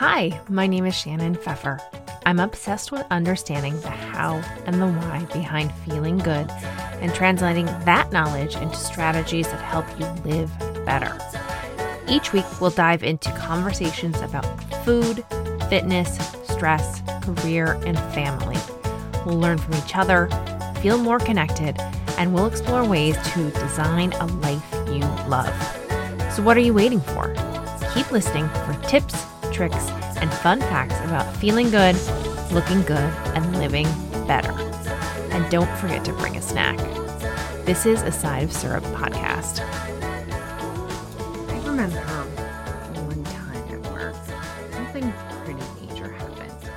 Hi, my name is Shannon Pfeffer. I'm obsessed with understanding the how and the why behind feeling good and translating that knowledge into strategies that help you live better. Each week, we'll dive into conversations about food, fitness, stress, career, and family. We'll learn from each other, feel more connected, and we'll explore ways to design a life you love. So, what are you waiting for? Keep listening for tips, tricks, and fun facts about feeling good, looking good, and living better. And don't forget to bring a snack. This is a Side of Syrup podcast. I remember one time at work, something pretty major happened.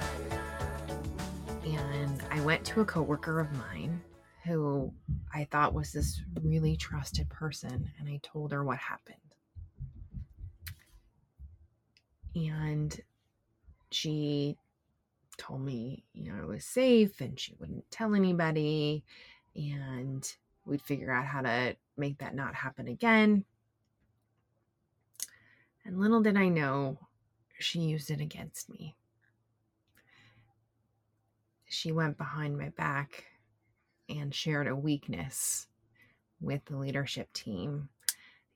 And I went to a coworker of mine who I thought was this really trusted person, and I told her what happened. And she told me, you know, it was safe and she wouldn't tell anybody and we'd figure out how to make that not happen again. And little did I know, she used it against me. She went behind my back and shared a weakness with the leadership team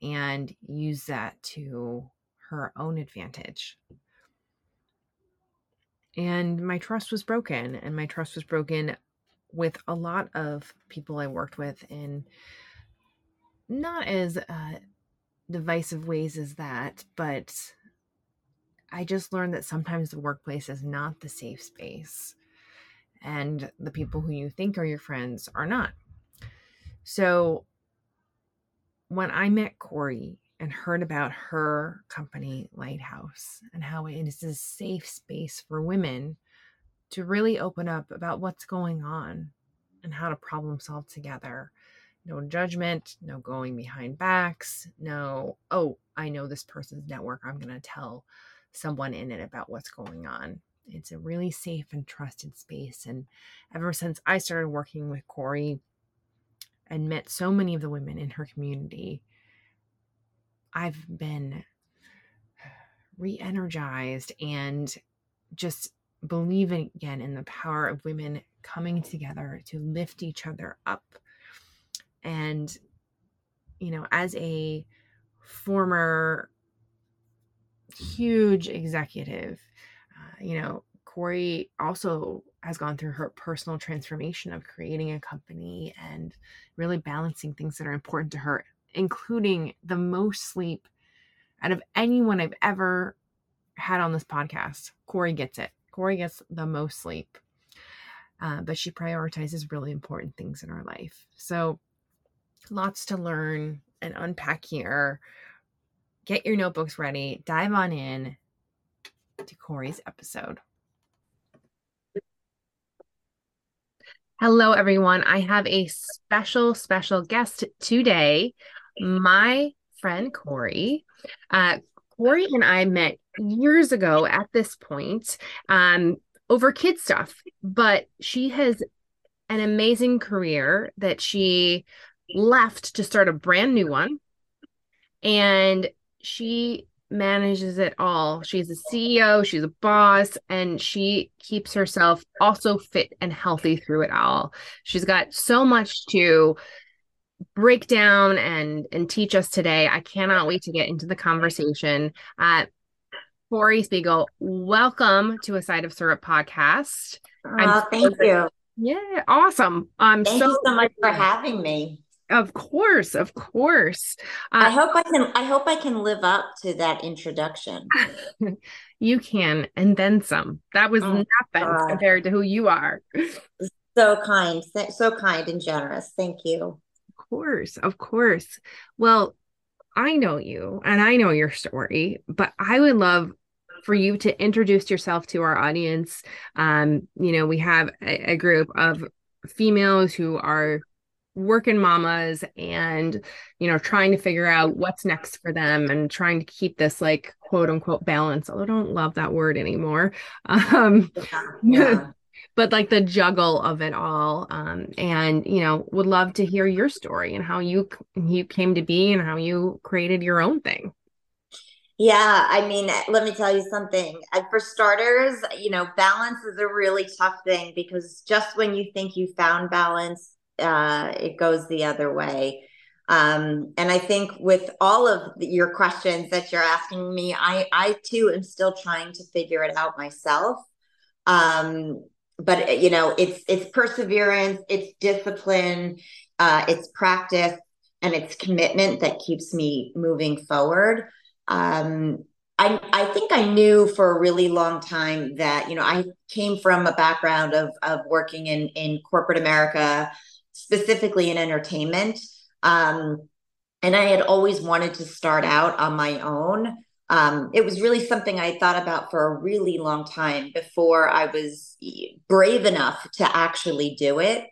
and used that to her own advantage. And my trust was broken, and my trust was broken with a lot of people I worked with in not as uh, divisive ways as that, but I just learned that sometimes the workplace is not the safe space, and the people who you think are your friends are not. So when I met Corey and heard about her company, Lighthouse, and how it is a safe space for women to really open up about what's going on and how to problem solve together. No judgment, no going behind backs, no, oh, I know this person's network. I'm going to tell someone in it about what's going on. It's a really safe and trusted space. And ever since I started working with Corey and met so many of the women in her community, I've been re energized and just believing again in the power of women coming together to lift each other up. And, you know, as a former huge executive, uh, you know, Corey also has gone through her personal transformation of creating a company and really balancing things that are important to her including the most sleep out of anyone I've ever had on this podcast. Corey gets it. Corey gets the most sleep. Uh, but she prioritizes really important things in her life. So, lots to learn and unpack here. Get your notebooks ready. Dive on in to Corey's episode. Hello, everyone. I have a special, special guest today my friend Corey. Uh, Corey and I met years ago at this point um, over kid stuff, but she has an amazing career that she left to start a brand new one. And she manages it all. She's a CEO, she's a boss, and she keeps herself also fit and healthy through it all. She's got so much to break down and and teach us today. I cannot wait to get into the conversation. Uh, Corey Spiegel, welcome to a Side of Syrup podcast. Oh, thank so you. Yeah, awesome. Um, thank so, you so much for having me. Of course, of course. Uh, I hope I can. I hope I can live up to that introduction. you can, and then some. That was oh, nothing God. compared to who you are. So kind, so kind and generous. Thank you course. Of course. Well, I know you and I know your story, but I would love for you to introduce yourself to our audience. Um, you know, we have a, a group of females who are working mamas and you know trying to figure out what's next for them and trying to keep this like quote unquote balance although i don't love that word anymore um yeah but like the juggle of it all um, and you know would love to hear your story and how you you came to be and how you created your own thing Yeah, I mean, let me tell you something. For starters, you know, balance is a really tough thing because just when you think you found balance, uh, it goes the other way. Um, and I think with all of your questions that you're asking me, I, I too am still trying to figure it out myself. Um, but you know, it's it's perseverance, it's discipline, uh, it's practice, and it's commitment that keeps me moving forward. Um, I, I think I knew for a really long time that, you know, I came from a background of, of working in, in corporate America, specifically in entertainment. Um, and I had always wanted to start out on my own. Um, it was really something I thought about for a really long time before I was brave enough to actually do it.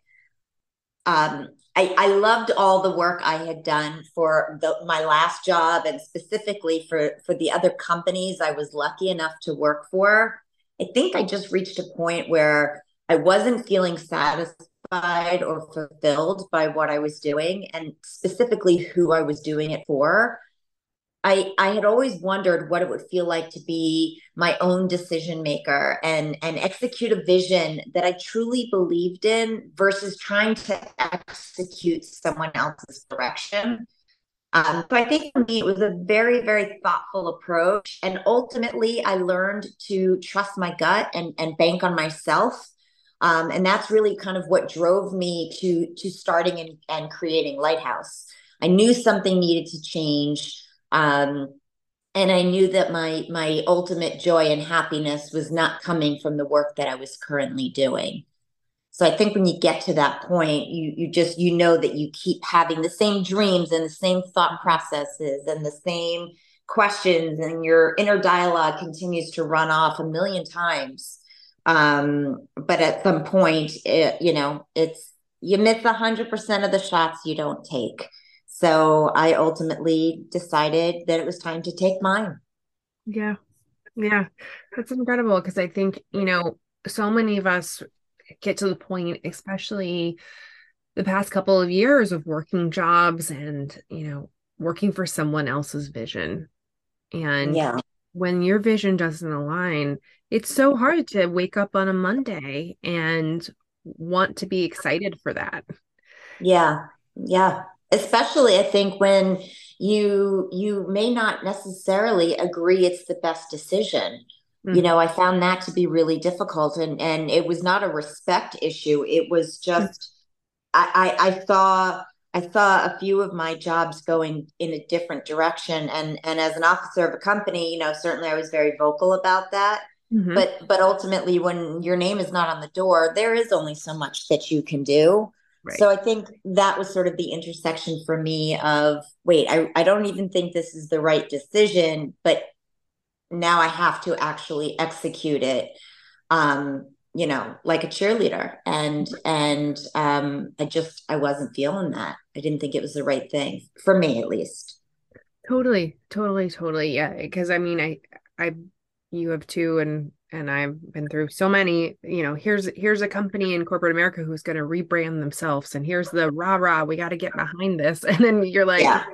Um, I, I loved all the work I had done for the, my last job and specifically for, for the other companies I was lucky enough to work for. I think I just reached a point where I wasn't feeling satisfied or fulfilled by what I was doing and specifically who I was doing it for. I, I had always wondered what it would feel like to be my own decision maker and, and execute a vision that I truly believed in versus trying to execute someone else's direction. Um, so I think for me, it was a very, very thoughtful approach. And ultimately, I learned to trust my gut and, and bank on myself. Um, and that's really kind of what drove me to, to starting and, and creating Lighthouse. I knew something needed to change. Um, and I knew that my my ultimate joy and happiness was not coming from the work that I was currently doing. So I think when you get to that point, you you just you know that you keep having the same dreams and the same thought processes and the same questions, and your inner dialogue continues to run off a million times. Um, but at some point, it, you know, it's you miss a hundred percent of the shots you don't take. So I ultimately decided that it was time to take mine. Yeah. Yeah. That's incredible because I think, you know, so many of us get to the point, especially the past couple of years of working jobs and, you know, working for someone else's vision. And yeah. when your vision doesn't align, it's so hard to wake up on a Monday and want to be excited for that. Yeah. Yeah especially i think when you you may not necessarily agree it's the best decision. You know i found that to be really difficult and and it was not a respect issue. It was just I, I i saw i saw a few of my jobs going in a different direction and and as an officer of a company you know certainly i was very vocal about that. Mm-hmm. but but ultimately when your name is not on the door there is only so much that you can do Right. So I think that was sort of the intersection for me of wait, I, I don't even think this is the right decision, but now I have to actually execute it. Um, you know, like a cheerleader. And and um I just I wasn't feeling that. I didn't think it was the right thing for me at least. Totally, totally, totally. Yeah. Cause I mean I I you have two and and I've been through so many, you know, here's here's a company in corporate America who's going to rebrand themselves and here's the rah rah, we got to get behind this. And then you're like yeah.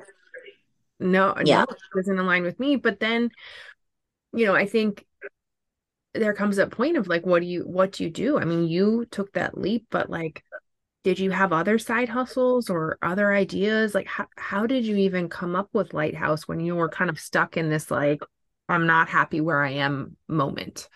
no, yeah. no, it doesn't align with me, but then you know, I think there comes a point of like what do you what do you do? I mean, you took that leap, but like did you have other side hustles or other ideas? Like how how did you even come up with Lighthouse when you were kind of stuck in this like I'm not happy where I am moment.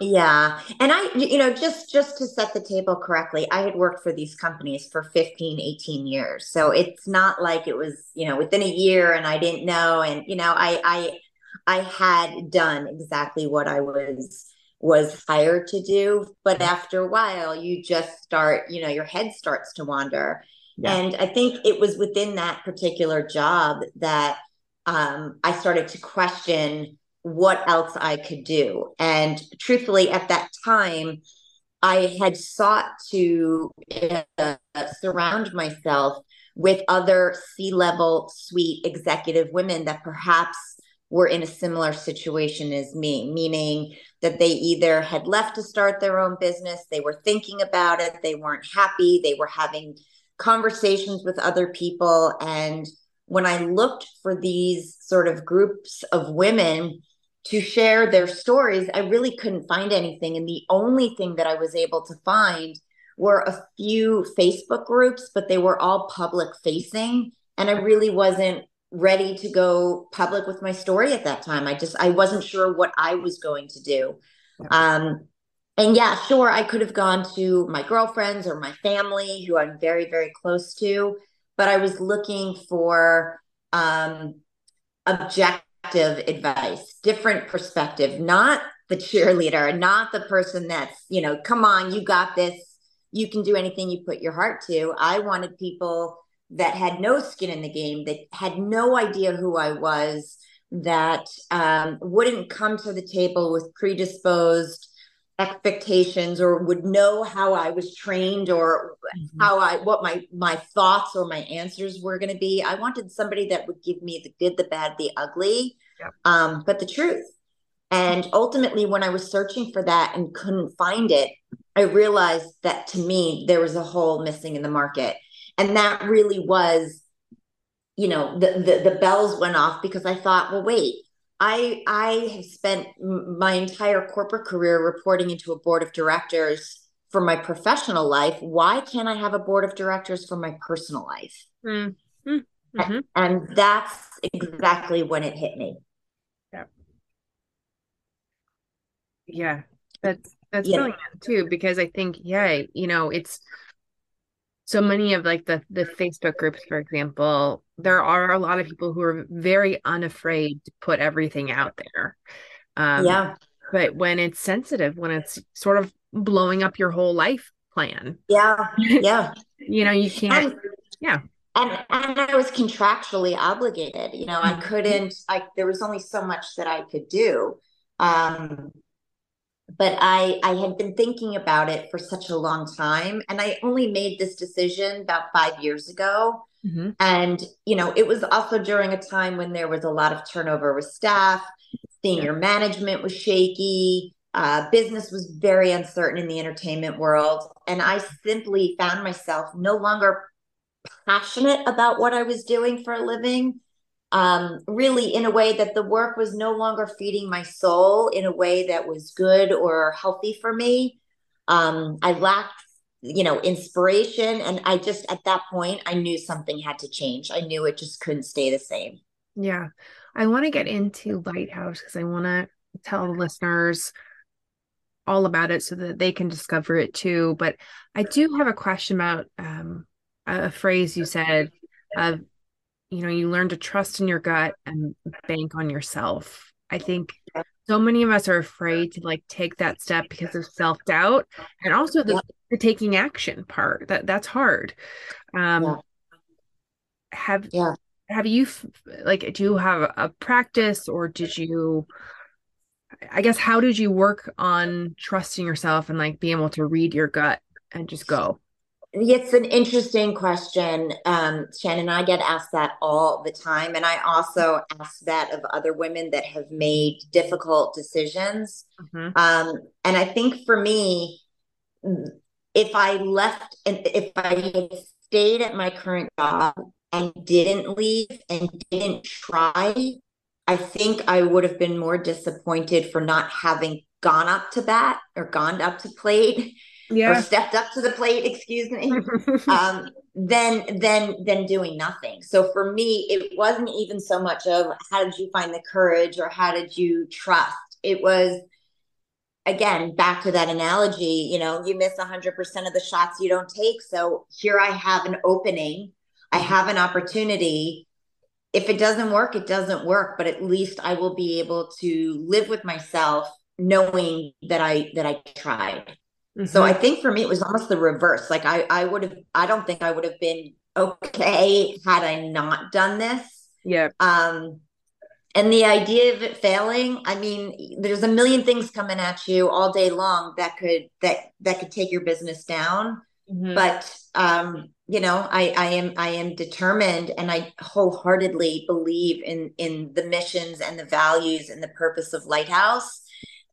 Yeah. And I, you know, just, just to set the table correctly, I had worked for these companies for 15, 18 years. So it's not like it was, you know, within a year and I didn't know. And, you know, I, I, I had done exactly what I was, was hired to do. But after a while, you just start, you know, your head starts to wander. Yeah. And I think it was within that particular job that um, I started to question what else I could do. And truthfully, at that time, I had sought to uh, surround myself with other C level suite executive women that perhaps were in a similar situation as me, meaning that they either had left to start their own business, they were thinking about it, they weren't happy, they were having conversations with other people, and when I looked for these sort of groups of women to share their stories, I really couldn't find anything. And the only thing that I was able to find were a few Facebook groups, but they were all public facing. And I really wasn't ready to go public with my story at that time. I just I wasn't sure what I was going to do. Um and yeah, sure, I could have gone to my girlfriends or my family who I'm very, very close to, but I was looking for um, objective advice, different perspective, not the cheerleader, not the person that's, you know, come on, you got this, you can do anything you put your heart to. I wanted people that had no skin in the game, that had no idea who I was, that um, wouldn't come to the table with predisposed expectations or would know how I was trained or mm-hmm. how I what my my thoughts or my answers were going to be. I wanted somebody that would give me the good, the bad, the ugly, yeah. um, but the truth. And ultimately, when I was searching for that and couldn't find it, I realized that to me there was a hole missing in the market, and that really was, you know, the the, the bells went off because I thought, well, wait, I I have spent my entire corporate career reporting into a board of directors for my professional life. Why can't I have a board of directors for my personal life? Mm-hmm. Mm-hmm. And that's exactly when it hit me. Yeah. Yeah. That's that's yeah. brilliant too, because I think, yeah, you know, it's so many of like the the facebook groups for example there are a lot of people who are very unafraid to put everything out there. Um, yeah. but when it's sensitive when it's sort of blowing up your whole life plan. Yeah yeah. You know you can't and, yeah. and and i was contractually obligated you know i mm-hmm. couldn't i there was only so much that i could do um but I I had been thinking about it for such a long time, and I only made this decision about five years ago. Mm-hmm. And you know, it was also during a time when there was a lot of turnover with staff, senior yeah. management was shaky, uh, business was very uncertain in the entertainment world, and I simply found myself no longer passionate about what I was doing for a living um, really in a way that the work was no longer feeding my soul in a way that was good or healthy for me. Um, I lacked, you know, inspiration. And I just, at that point, I knew something had to change. I knew it just couldn't stay the same. Yeah. I want to get into Lighthouse because I want to tell the listeners all about it so that they can discover it too. But I do have a question about um, a phrase you said of you know you learn to trust in your gut and bank on yourself. I think so many of us are afraid to like take that step because of self-doubt and also the, the taking action part that that's hard. Um yeah. have yeah. have you like do you have a practice or did you i guess how did you work on trusting yourself and like being able to read your gut and just go it's an interesting question. Um, Shannon, I get asked that all the time. And I also ask that of other women that have made difficult decisions. Mm-hmm. Um, and I think for me, if I left and if I had stayed at my current job and didn't leave and didn't try, I think I would have been more disappointed for not having gone up to bat or gone up to plate yeah. or stepped up to the plate, excuse me, um, then then then doing nothing. So for me, it wasn't even so much of how did you find the courage or how did you trust. It was again back to that analogy. You know, you miss hundred percent of the shots you don't take. So here I have an opening. I have an opportunity. If it doesn't work, it doesn't work. But at least I will be able to live with myself knowing that I that I tried. Mm-hmm. So I think for me, it was almost the reverse. Like I, I would have, I don't think I would have been okay had I not done this. Yeah. Um, and the idea of it failing, I mean, there's a million things coming at you all day long that could that that could take your business down. Mm-hmm. But um, you know, I, I am I am determined and I wholeheartedly believe in in the missions and the values and the purpose of Lighthouse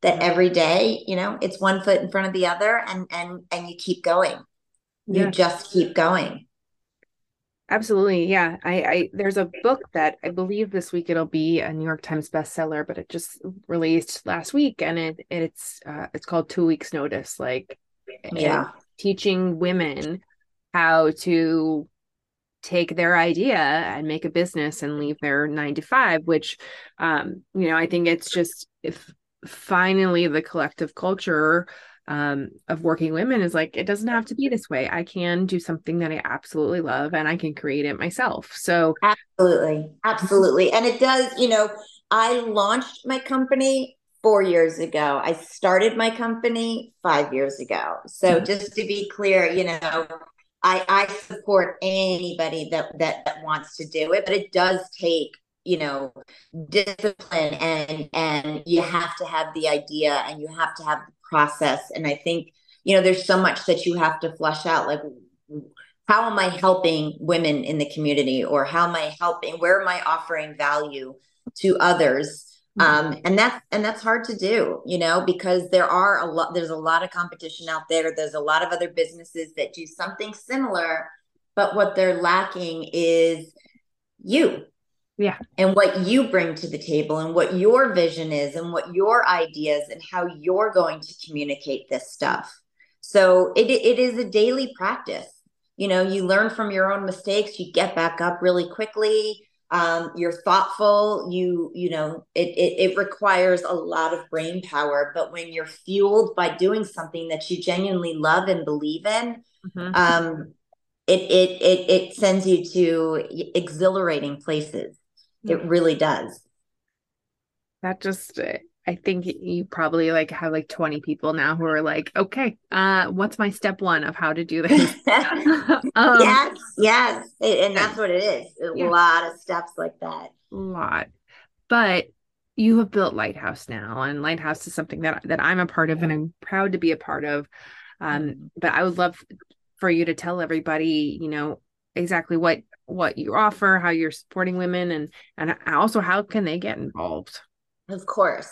that every day you know it's one foot in front of the other and and and you keep going you yeah. just keep going Absolutely. Yeah. I, I there's a book that I believe this week it'll be a New York Times bestseller, but it just released last week and it it's uh, it's called Two Weeks Notice. Like yeah, teaching women how to take their idea and make a business and leave their nine to five, which um, you know, I think it's just if finally the collective culture um, of working women is like it doesn't have to be this way. I can do something that I absolutely love and I can create it myself. So absolutely, absolutely, and it does. You know, I launched my company four years ago. I started my company five years ago. So mm-hmm. just to be clear, you know, I, I support anybody that, that that wants to do it, but it does take you know discipline and and you have to have the idea and you have to have the process. And i think you know there's so much that you have to flush out like how am i helping women in the community or how am i helping where am i offering value to others? Mm-hmm. um, and that's and that's hard to do you know because there are a lot there's a lot of competition out there. There's a lot of other businesses that do something similar but what they're lacking is you yeah. And what you bring to the table and what your vision is and what your ideas and how you're going to communicate this stuff. So it, it is a daily practice. You know you learn from your own mistakes you get back up really quickly. Um, you're thoughtful you you know it, it it requires a lot of brain power. But when you're fueled by doing something that you genuinely love and believe in mm-hmm. um, it, it it it sends you to exhilarating places it really does. That just I think you probably like have like 20 people now who are like, okay, uh, what's my step one of how to do this? um, yes, yes. And that's what it is. A yeah. lot of steps like that. A lot. But you have built Lighthouse now, and Lighthouse is something that that I'm a part of and I'm proud to be a part of. Um, mm-hmm. but I would love for you to tell everybody, you know, exactly what what you offer, how you're supporting women, and and also how can they get involved? Of course.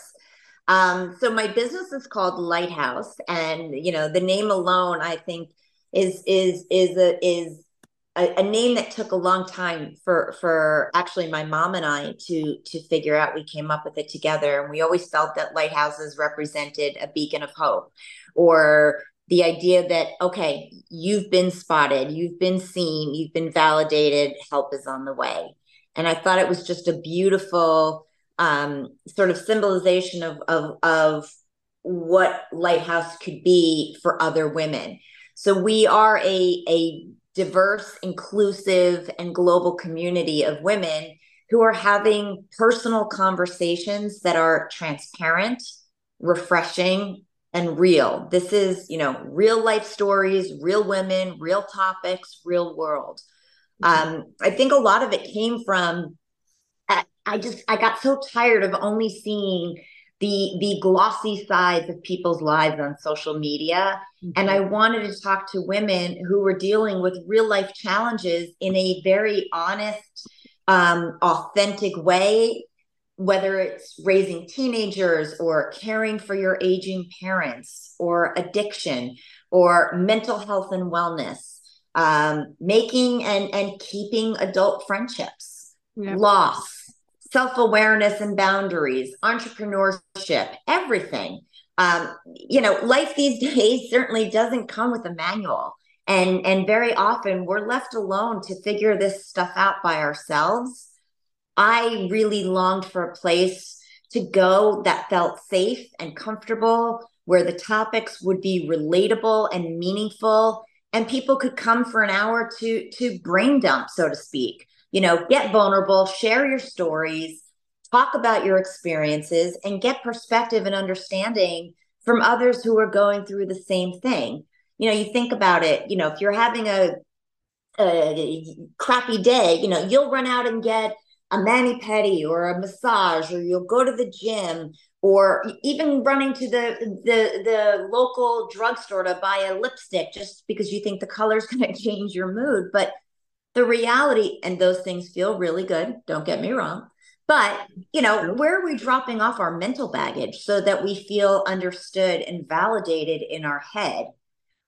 Um, so my business is called Lighthouse, and you know the name alone, I think, is is is a is a, a, name that took a long time for for actually my mom and I to to figure out. We came up with it together, and we always felt that lighthouses represented a beacon of hope, or the idea that okay you've been spotted you've been seen you've been validated help is on the way. And i thought it was just a beautiful um, sort of symbolization of, of of what lighthouse could be for other women. So we are a a diverse inclusive and global community of women who are having personal conversations that are transparent refreshing and real. This is, you know, real life stories, real women, real topics, real world. Mm-hmm. Um, I think a lot of it came from I just I got so tired of only seeing the the glossy sides of people's lives on social media mm-hmm. and i wanted to talk to women who were dealing with real life challenges in a very honest um, authentic way whether it's raising teenagers or caring for your aging parents or addiction or mental health and wellness um, making and and keeping adult friendships loss self-awareness and boundaries entrepreneurship everything. Um, you know life these days certainly doesn't come with a manual. And and very often we're left alone to figure this stuff out by ourselves I really longed for a place to go that felt safe and comfortable, where the topics would be relatable and meaningful, and people could come for an hour to to brain dump, so to speak. You know, get vulnerable, share your stories, talk about your experiences, and get perspective and understanding from others who are going through the same thing. You know, you think about it. You know, if you're having a a crappy day, you know, you'll run out and get a mani pedi or a massage or you'll go to the gym or even running to the the the local drugstore to buy a lipstick just because you think the color's going to change your mood. But the reality and those things feel really good don't get me wrong but you know where are we dropping off our mental baggage so that we feel understood and validated in our head?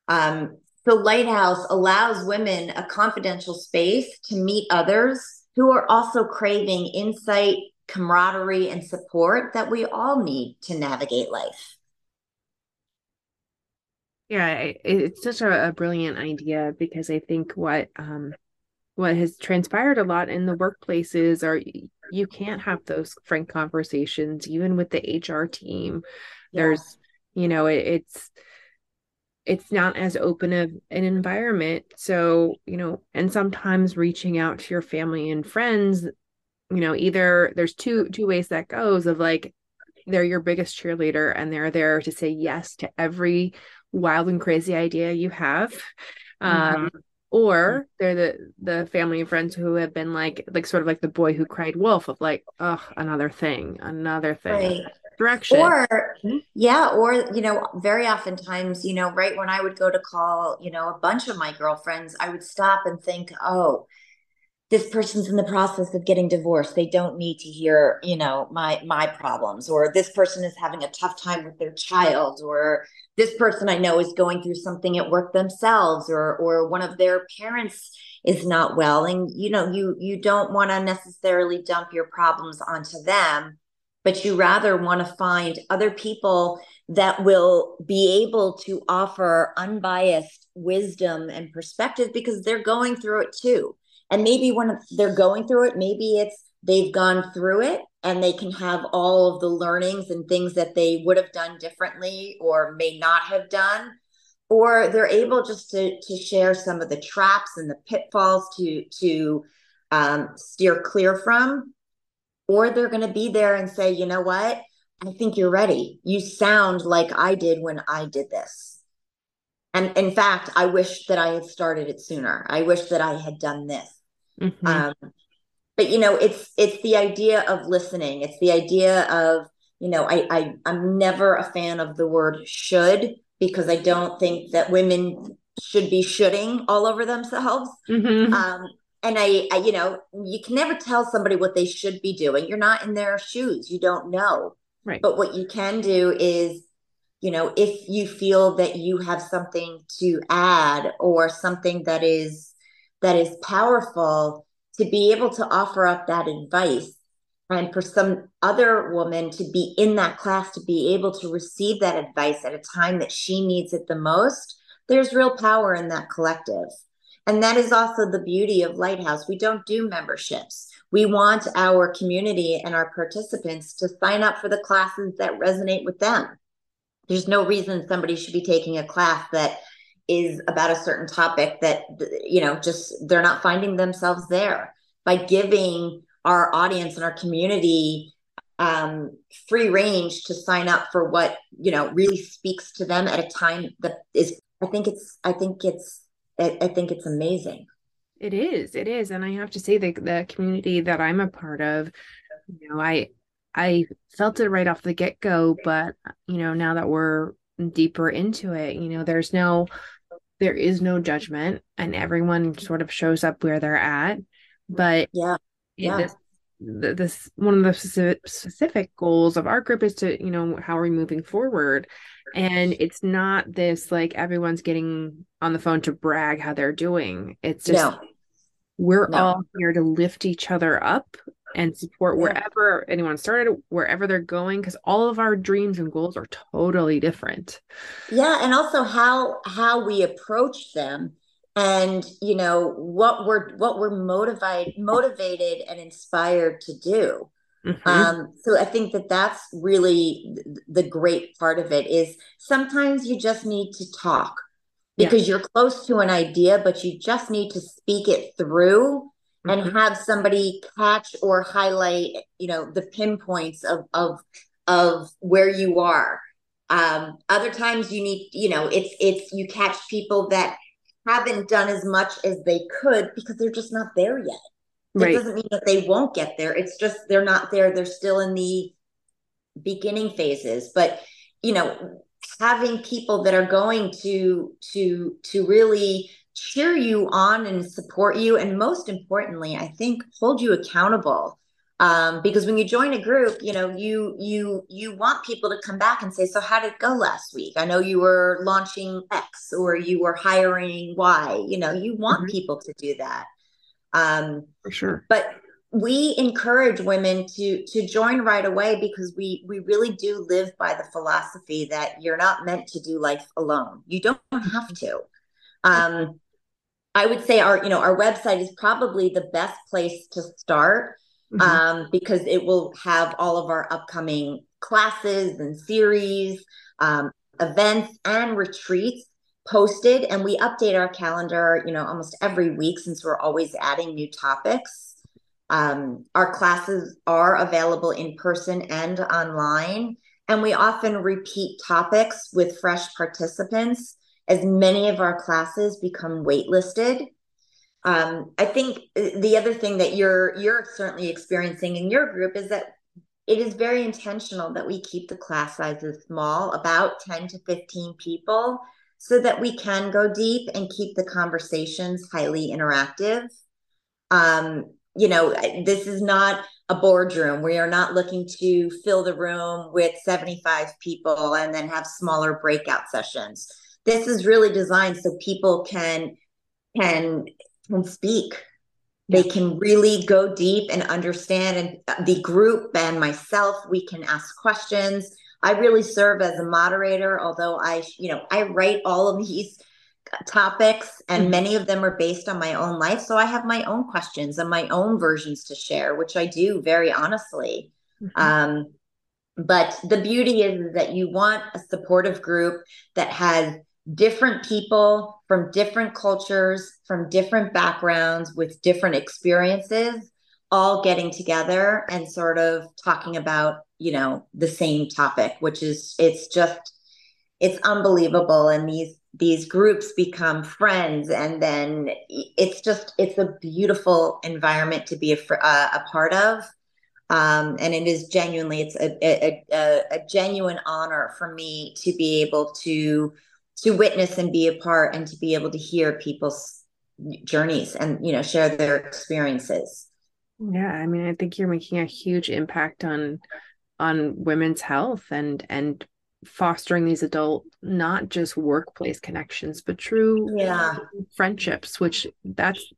Um, So Lighthouse allows women a confidential space to meet others who are also craving insight, camaraderie, and support that we all need to navigate life. Yeah, it's such a, a brilliant idea because I think what um what has transpired a lot in the workplaces are you can't have those frank conversations even with the HR team. Yeah. There's you know it, it's it's not as open of an environment so you know and sometimes reaching out to your family and friends you know either there's two two ways that goes of like they're your biggest cheerleader and they're there to say yes to every wild and crazy idea you have mm-hmm. um, or they're the the family and friends who have been like like sort of like the boy who cried wolf of like oh another thing another thing right. Direction. Or mm-hmm. yeah or you know very oftentimes you know right when i would go to call you know a bunch of my girlfriends i would stop and think oh this person's in the process of getting divorced. They don't need to hear you know my my problems. Or this person is having a tough time with their child. Or this person i know is going through something at work themselves. Or or one of their parents is not well. And you know you you don't want to necessarily dump your problems onto them but you rather want to find other people that will be able to offer unbiased wisdom and perspective because they're going through it too. And maybe when they're going through it maybe it's they've gone through it and they can have all of the learnings and things that they would have done differently or may not have done. Or they're able just to to share some of the traps and the pitfalls to to um, steer clear from or they're going to be there and say you know what i think you're ready you sound like i did when i did this and in fact i wish that i had started it sooner i wish that i had done this Mm-hmm. Um, but you know, it's it's the idea of listening. It's the idea of you know, I, I I'm never a fan of the word should because I don't think that women should be shooting all over themselves. Mm-hmm. Um, and I, I, you know, you can never tell somebody what they should be doing. You're not in their shoes. You don't know. Right. But what you can do is, you know, if you feel that you have something to add or something that is that is powerful to be able to offer up that advice and for some other woman to be in that class to be able to receive that advice at a time that she needs it the most there's real power in that collective and that is also the beauty of lighthouse. We don't do memberships. We want our community and our participants to sign up for the classes that resonate with them. There's no reason somebody should be taking a class that is about a certain topic that you know just they're not finding themselves there. By giving our audience and our community um, free range to sign up for what you know really speaks to them at a time that is i think it's i think it's i, I think it's amazing. It is it is. And i have to say the the community that i'm a part of you know i i felt it right off the get-go but you know now that we're deeper into it you know there's no there is no judgment and everyone sort of shows up where they're at. But yeah. yeah. this, this one of the specific, specific goals of our group is to you know how are we moving forward and it's not this like everyone's getting on the phone to brag how they're doing it's just no. we're no. all here to lift each other up and support yeah. wherever anyone started, wherever they're going, because all of our dreams and goals are totally different. Yeah, and also how how we approach them and you know what we're what we're motivated motivated and inspired to do mm-hmm. um, so i think that that's really the great part of it is sometimes you just need to talk because yeah. you're close to an idea but you just need to speak it through and mm-hmm. have somebody catch or highlight you know the pinpoints of of of where you are um other times you need you know it's it's you catch people that haven't done as much as they could because they're just not there yet it right. doesn't mean that they won't get there. It's just they're not there. They're still in the beginning phases. But you know having people that are going to to to really cheer you on and support you and most importantly i think hold you accountable. Um, because when you join a group you know you you you want people to come back and say so how did it go last week? I know you were launching x or you were hiring y. You know you want mm-hmm. people to do that um, for sure. but we encourage women to to join right away because we we really do live by the philosophy that you're not meant to do life alone. You don't have to. Um, i would say our you know our website is probably the best place to start mm-hmm. um, because it will have all of our upcoming classes and series, um, events, and retreats posted. And we update our calendar, you know, almost every week since we're always adding new topics. Um, our classes are available in person and online. And we often repeat topics with fresh participants as many of our classes become waitlisted um, I think uh, the other thing that you're you're certainly experiencing in your group is that it is very intentional that we keep the class sizes small, about 10 to 15 people, so that we can go deep and keep the conversations highly interactive. Um, you know, this is not a boardroom. We are not looking to fill the room with 75 people and then have smaller breakout sessions. This is really designed so people can can can speak. They can really go deep and understand. And the group and myself, we can ask questions. I really serve as a moderator, although I, you know, I write all of these topics and mm-hmm. many of them are based on my own life. So I have my own questions and my own versions to share, which I do very honestly. Mm-hmm. Um, but the beauty is that you want a supportive group that has different people from different cultures, from different backgrounds, with different experiences, all getting together and sort of talking about, you know, the same topic, which is it's just it's unbelievable. And these these groups become friends. And then it's just it's a beautiful environment to be a, uh, a part of. Um, and it is genuinely it's a, a, a, a genuine honor for me to be able to to witness and be a part and to be able to hear people's journeys and you know share their experiences yeah i mean i think you're making a huge impact on on women's health and and fostering these adult not just workplace connections but true yeah. friendships which that's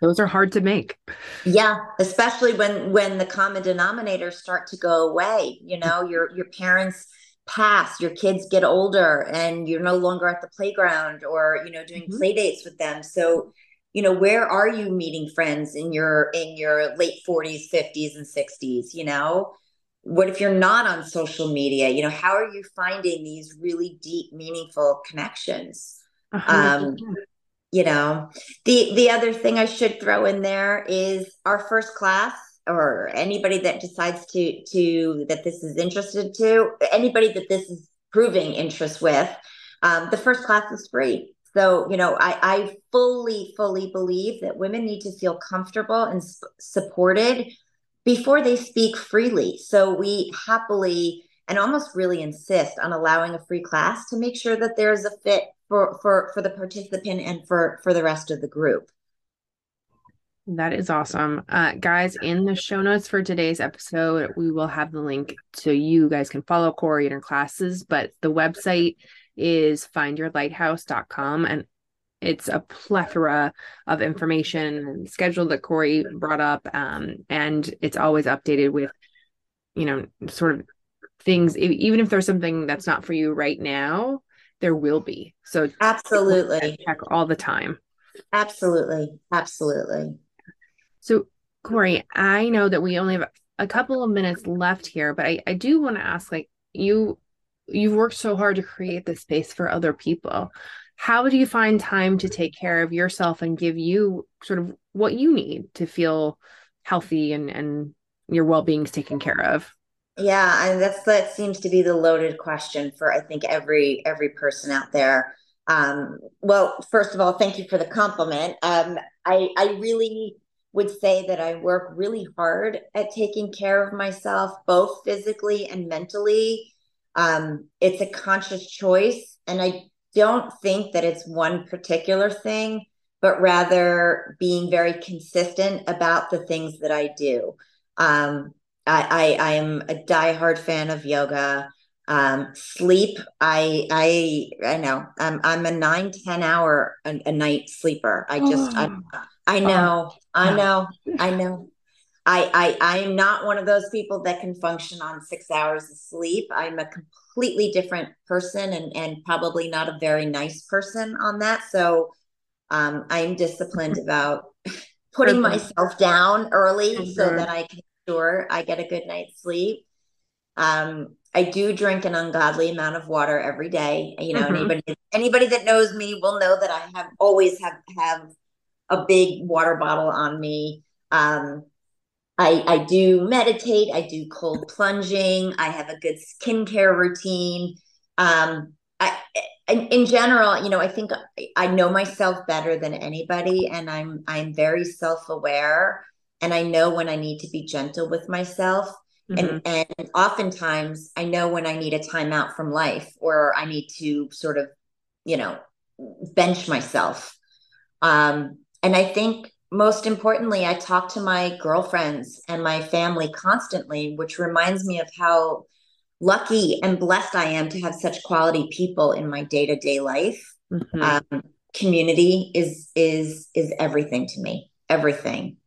those are hard to make. Yeah especially when when the common denominators start to go away you know your your parents pass your kids get older and you're no longer at the playground or you know doing mm-hmm. play dates with them. So you know where are you meeting friends in your in your late 40s 50s and 60s you know? What if you're not on social media? You know how are you finding these really deep meaningful connections? Um you know the the other thing i should throw in there is our first class or anybody that decides to to that this is interested to anybody that this is proving interest with um, the first class is free so you know I, I fully fully believe that women need to feel comfortable and sp- supported before they speak freely so we happily and almost really insist on allowing a free class to make sure that there's a fit for for for the participant and for for the rest of the group that is awesome. Uh, guys, in the show notes for today's episode, we will have the link so you guys can follow Corey in her classes. But the website is findyourlighthouse.com and it's a plethora of information and schedule that Corey brought up. Um, and it's always updated with, you know, sort of things, even if there's something that's not for you right now, there will be. So absolutely check all the time. Absolutely. Absolutely. So, Corey, I know that we only have a couple of minutes left here, but I, I do want to ask like, you you've worked so hard to create this space for other people. How do you find time to take care of yourself and give you sort of what you need to feel healthy and, and your well being is taken care of? Yeah, and that's that seems to be the loaded question for I think every every person out there. Um, well, first of all, thank you for the compliment. Um, I I really would say that I work really hard at taking care of myself, both physically and mentally. Um, it's a conscious choice. And I don't think that it's one particular thing, but rather being very consistent about the things that I do. Um, I, I I'm a diehard fan of yoga. Um, sleep, I I I know I'm I'm a nine ten hour a, a night sleeper. I just I I know I know I know. I, I I am not one of those people that can function on six hours of sleep. I'm a completely different person and and probably not a very nice person on that. So um, I'm disciplined about putting myself down early so that I can ensure I get a good night's sleep. Um, I do drink an ungodly amount of water every day. You know, mm-hmm. anybody anybody that knows me will know that I have always have have a big water bottle on me. Um, I I do meditate. I do cold plunging. I have a good skincare routine. Um, I, in, in general, you know, I think I know myself better than anybody, and I'm I'm very self aware, and I know when I need to be gentle with myself Mm-hmm. And and oftentimes I know when I need a timeout from life or I need to sort of, you know, bench myself. Um, and I think most importantly, I talk to my girlfriends and my family constantly, which reminds me of how lucky and blessed I am to have such quality people in my day to day life. Mm-hmm. Um, community is is is everything to me, everything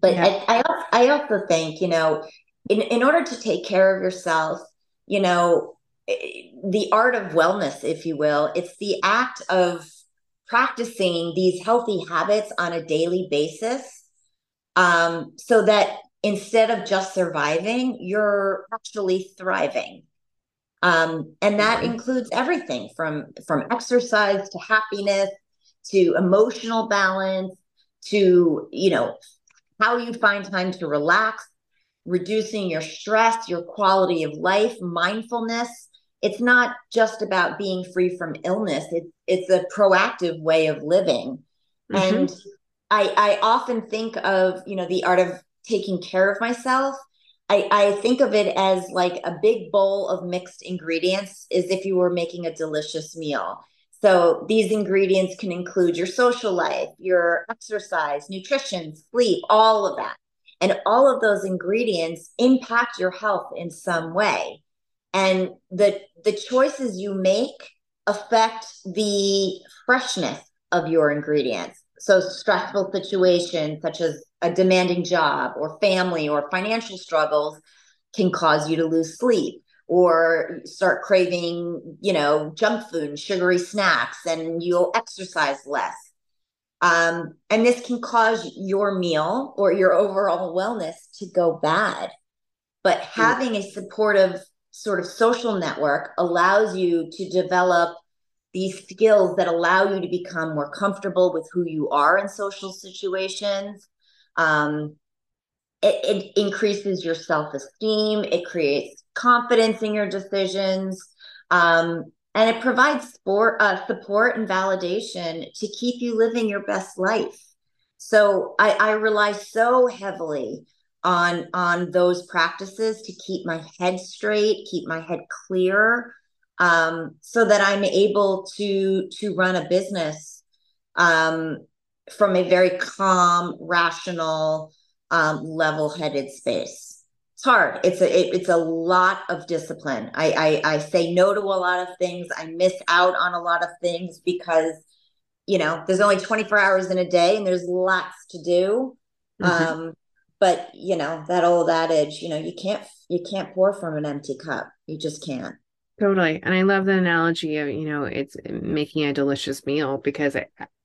but yeah. I, I, I also think you know in, in order to take care of yourself you know eh, the art of wellness if you will it's the act of practicing these healthy habits on a daily basis um, so that instead of just surviving you're actually thriving um, and that mm-hmm. includes everything from from exercise to happiness to emotional balance to you know how you find time to relax, reducing your stress, your quality of life, mindfulness. It's not just about being free from illness. It's it's a proactive way of living. Mm-hmm. And I I often think of, you know, the art of taking care of myself. I, I think of it as like a big bowl of mixed ingredients, as if you were making a delicious meal. So these ingredients can include your social life, your exercise, nutrition, sleep, all of that. And all of those ingredients impact your health in some way. And the the choices you make affect the freshness of your ingredients. So stressful situations such as a demanding job or family or financial struggles can cause you to lose sleep or start craving, you know, junk food and sugary snacks, and you'll exercise less. Um, and this can cause your meal or your overall wellness to go bad. But having a supportive sort of social network allows you to develop these skills that allow you to become more comfortable with who you are in social situations. Um, it, it increases your self esteem. It creates confidence in your decisions. Um, and it provides uh, support and validation to keep you living your best life. So I, I rely so heavily on on those practices to keep my head straight, keep my head clear, um, so that I'm able to to run a business um, from a very calm, rational, um, level-headed space. It's hard. It's a it, it's a lot of discipline. I, I I say no to a lot of things. I miss out on a lot of things because you know there's only 24 hours in a day and there's lots to do. Mm-hmm. Um, but you know that old adage, you know, you can't you can't pour from an empty cup. You just can't. Totally. And I love the analogy of, you know, it's making a delicious meal because,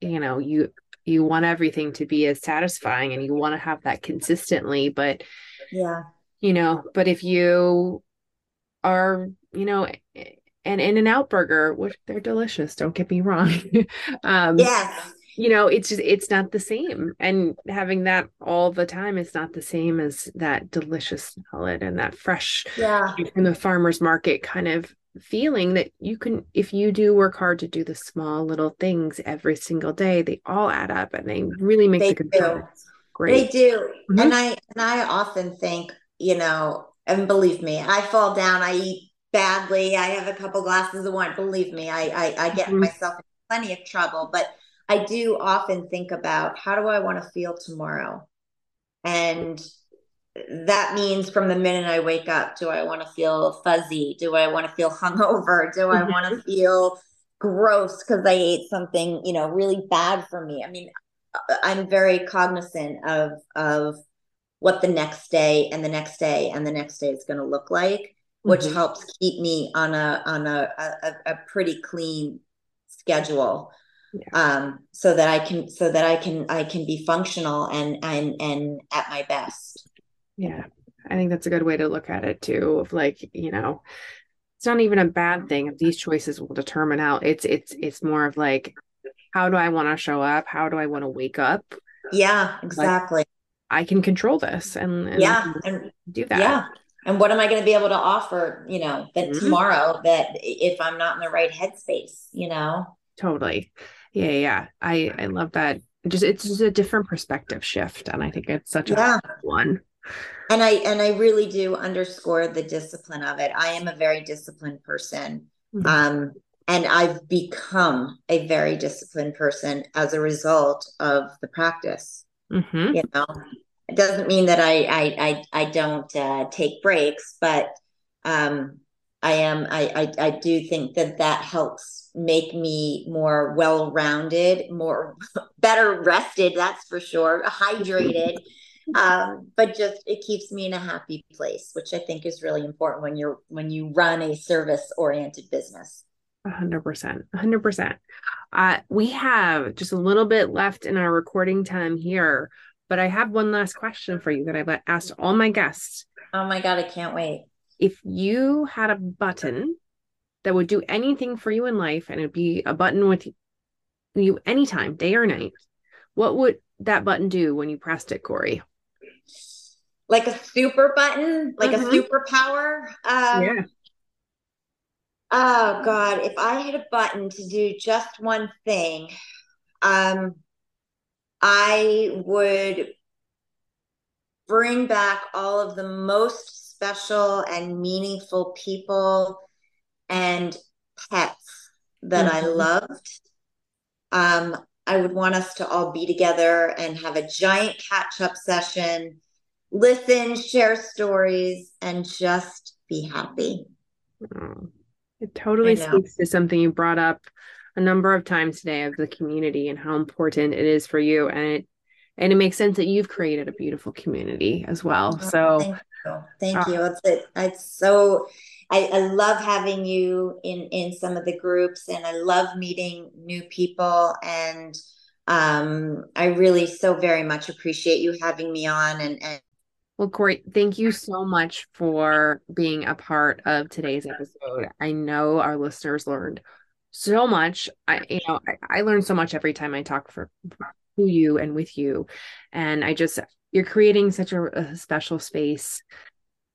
you know, you you want everything to be as satisfying and you want to have that consistently but yeah you know but if you are you know an In-N-Out burger which they're delicious don't get me wrong um yeah you know it's just it's not the same. And having that all the time is not the same as that delicious salad and that fresh yeah. from the farmers market kind of feeling that you can if you do work hard to do the small little things every single day they all add up and they really make they the difference great they do. Mm-hmm. and i and i often think you know and believe me i fall down i eat badly i have a couple glasses of wine. Believe me i i, I get mm-hmm. myself in plenty of trouble but i do often think about how do i want to feel tomorrow and that means from the minute I wake up, do I want to feel fuzzy? Do I want to feel hungover? Do I want to feel gross because I ate something, you know, really bad for me? I mean, I'm very cognizant of of what the next day and the next day and the next day is going to look like, which mm-hmm. helps keep me on a on a, a, a pretty clean schedule. Yeah. Um, so that I can so that I can I can be functional and and and at my best. Yeah. I think that's a good way to look at it too. Of like, you know, it's not even a bad thing if these choices will determine how it's it's it's more of like how do I want to show up? How do I want to wake up? Yeah, exactly. Like, I can control this and, and yeah, and do that. Yeah. And what am I going to be able to offer, you know, that mm-hmm. tomorrow that if I'm not in the right headspace, you know? Totally. Yeah, yeah. I I love that. Just it's just a different perspective shift and I think it's such a yeah. one. And I and I really do underscore the discipline of it. I am a very disciplined person. Mm-hmm. Um and I've become a very disciplined person as a result of the practice. Mm-hmm. You know, it doesn't mean that I I I, I don't uh, take breaks, but um, I am I, I I do think that that helps make me more well-rounded, more better rested. That's for sure. Hydrated. um, but just it keeps me in a happy place, which I think is really important when you're when you run a service-oriented business. Hundred percent, hundred percent. Uh, we have just a little bit left in our recording time here, but I have one last question for you that I've asked all my guests. Oh my god, I can't wait. If you had a button that would do anything for you in life, and it'd be a button with you anytime, day or night, what would that button do when you pressed it, Corey? Like a super button, like mm-hmm. a superpower. Um, yeah Oh God, if I had a button to do just one thing, um, I would bring back all of the most special and meaningful people and pets that mm-hmm. I loved. Um, I would want us to all be together and have a giant catch up session, listen, share stories, and just be happy. Mm. It totally speaks to something you brought up a number of times today of the community and how important it is for you. And it and it makes sense that you've created a beautiful community as well. Oh, so thank uh, you. It's, it's so I, I, love having you in in some of the groups and I love meeting new people and um, I really so very much appreciate you having me on and, and well, Corey, thank you so much for being a part of today's episode. I know our listeners learned so much. I, you know, I, I learn so much every time I talk for to you and with you, and I just you're creating such a, a special space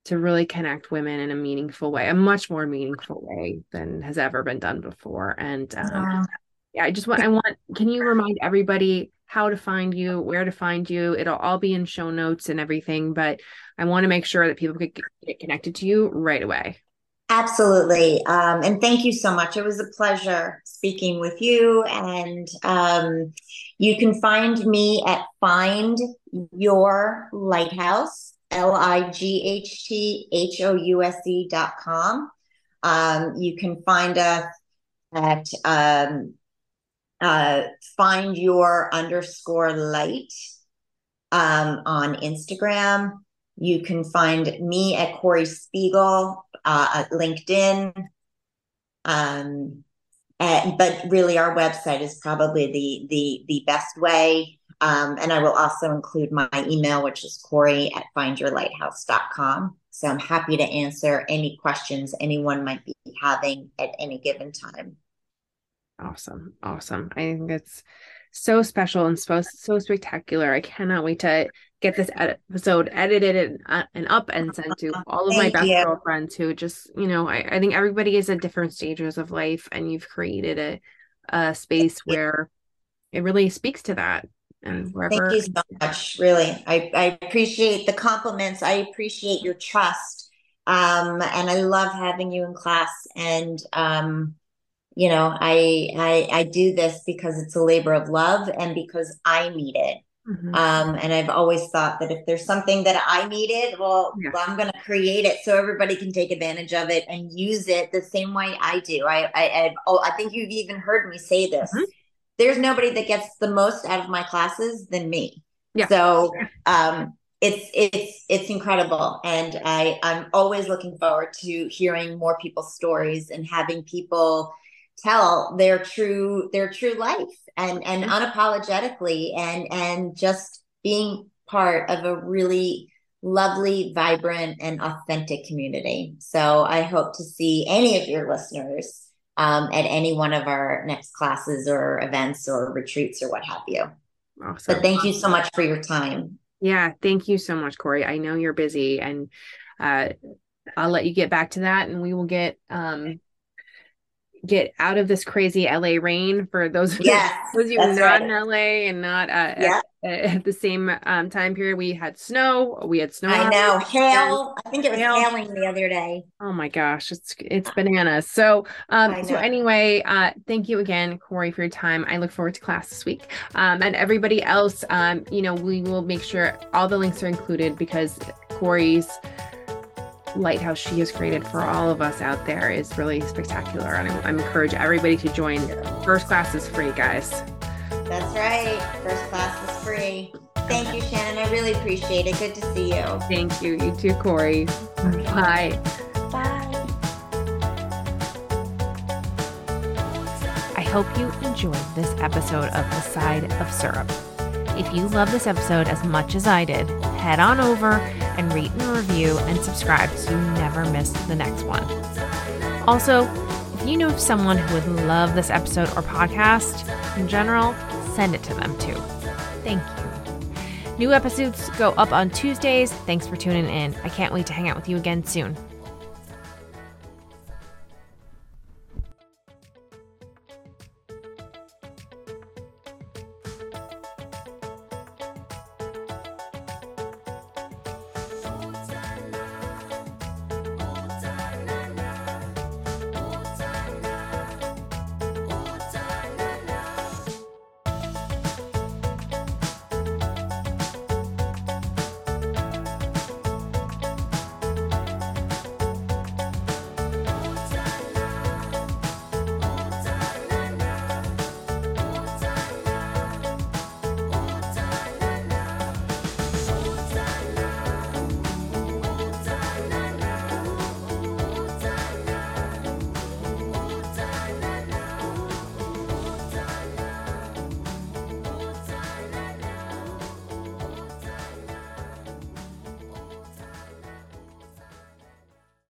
to really connect women in a meaningful way, a much more meaningful way than has ever been done before. And um, yeah. yeah, I just want I want. Can you remind everybody how to find you, where to find you. It'll all be in show notes and everything, but I want to make sure that people can get connected to you right away. Absolutely. Um, and thank you so much. It was a pleasure speaking with you. And um, you can find me at Find Your Lighthouse, L I G H T H O U S E dot com. Um, you can find us at um, uh, find your underscore light um, on Instagram. You can find me at Corey Spiegel uh, at LinkedIn. Um, and, but really, our website is probably the the the best way. Um, and I will also include my email, which is Corey at findyourlighthouse.com. So I'm happy to answer any questions anyone might be having at any given time. Awesome. Awesome. I think it's so special and so, so spectacular. I cannot wait to get this episode edited and, uh, and up and sent to all of Thank my best you. girlfriends who just, you know, I, I think everybody is at different stages of life and you've created a, a space where it really speaks to that. And wherever. Thank you so much. Really. I, I appreciate the compliments. I appreciate your trust. Um, and I love having you in class and, um, you know I, I i do this because it's a labor of love and because i need it Mm-hmm. Um, and I've always thought that if there's something that I needed, well, yeah. well I'm going to create it so everybody can take advantage of it and use it the same way I do. I, I, I've, oh, I think you've even heard me say this. Mm-hmm. There's nobody that gets the most out of my classes than me. Yeah. So, um, it's it's it's incredible and i i'm always looking forward to hearing more people's stories and having people tell their true their true life and and unapologetically and and just being part of a really lovely vibrant and authentic community. So i hope to see any of your listeners um, at any one of our next classes or events or retreats or what have you. Awesome. but thank you so much for your time. Yeah thank you so much corey. I know you're busy and uh, i'll let you get back to that and we will get um, get out of this crazy LA rain for those, yes, those of you not right. in LA and not uh, yeah. at, at, the same um, time period. We had snow. We had snow. I know hail. I think it was hail. hailing the other day. Oh my gosh, it's it's bananas. So um, so anyway, uh, thank you again, Corey, for your time. I look forward to class this week. Um, and everybody else, um, you know, we will make sure all the links are included because Corey's lighthouse she has created for all of us out there is really spectacular. And I, I encourage everybody to join. First class is free, guys. That's right. First class is free. Thank you, Shannon. I really appreciate it. Good to see you. Thank you. You too, Corey. Bye. Bye. I hope you enjoyed this episode of The Side of Syrup. If you love this episode as much as I did, head on over and rate and review and subscribe so you never miss the next one. Also, if you know of someone who would love this episode or podcast in general, send it to them too. Thank you. New episodes go up on Tuesdays. Thanks for tuning in. I can't wait to hang out with you again soon.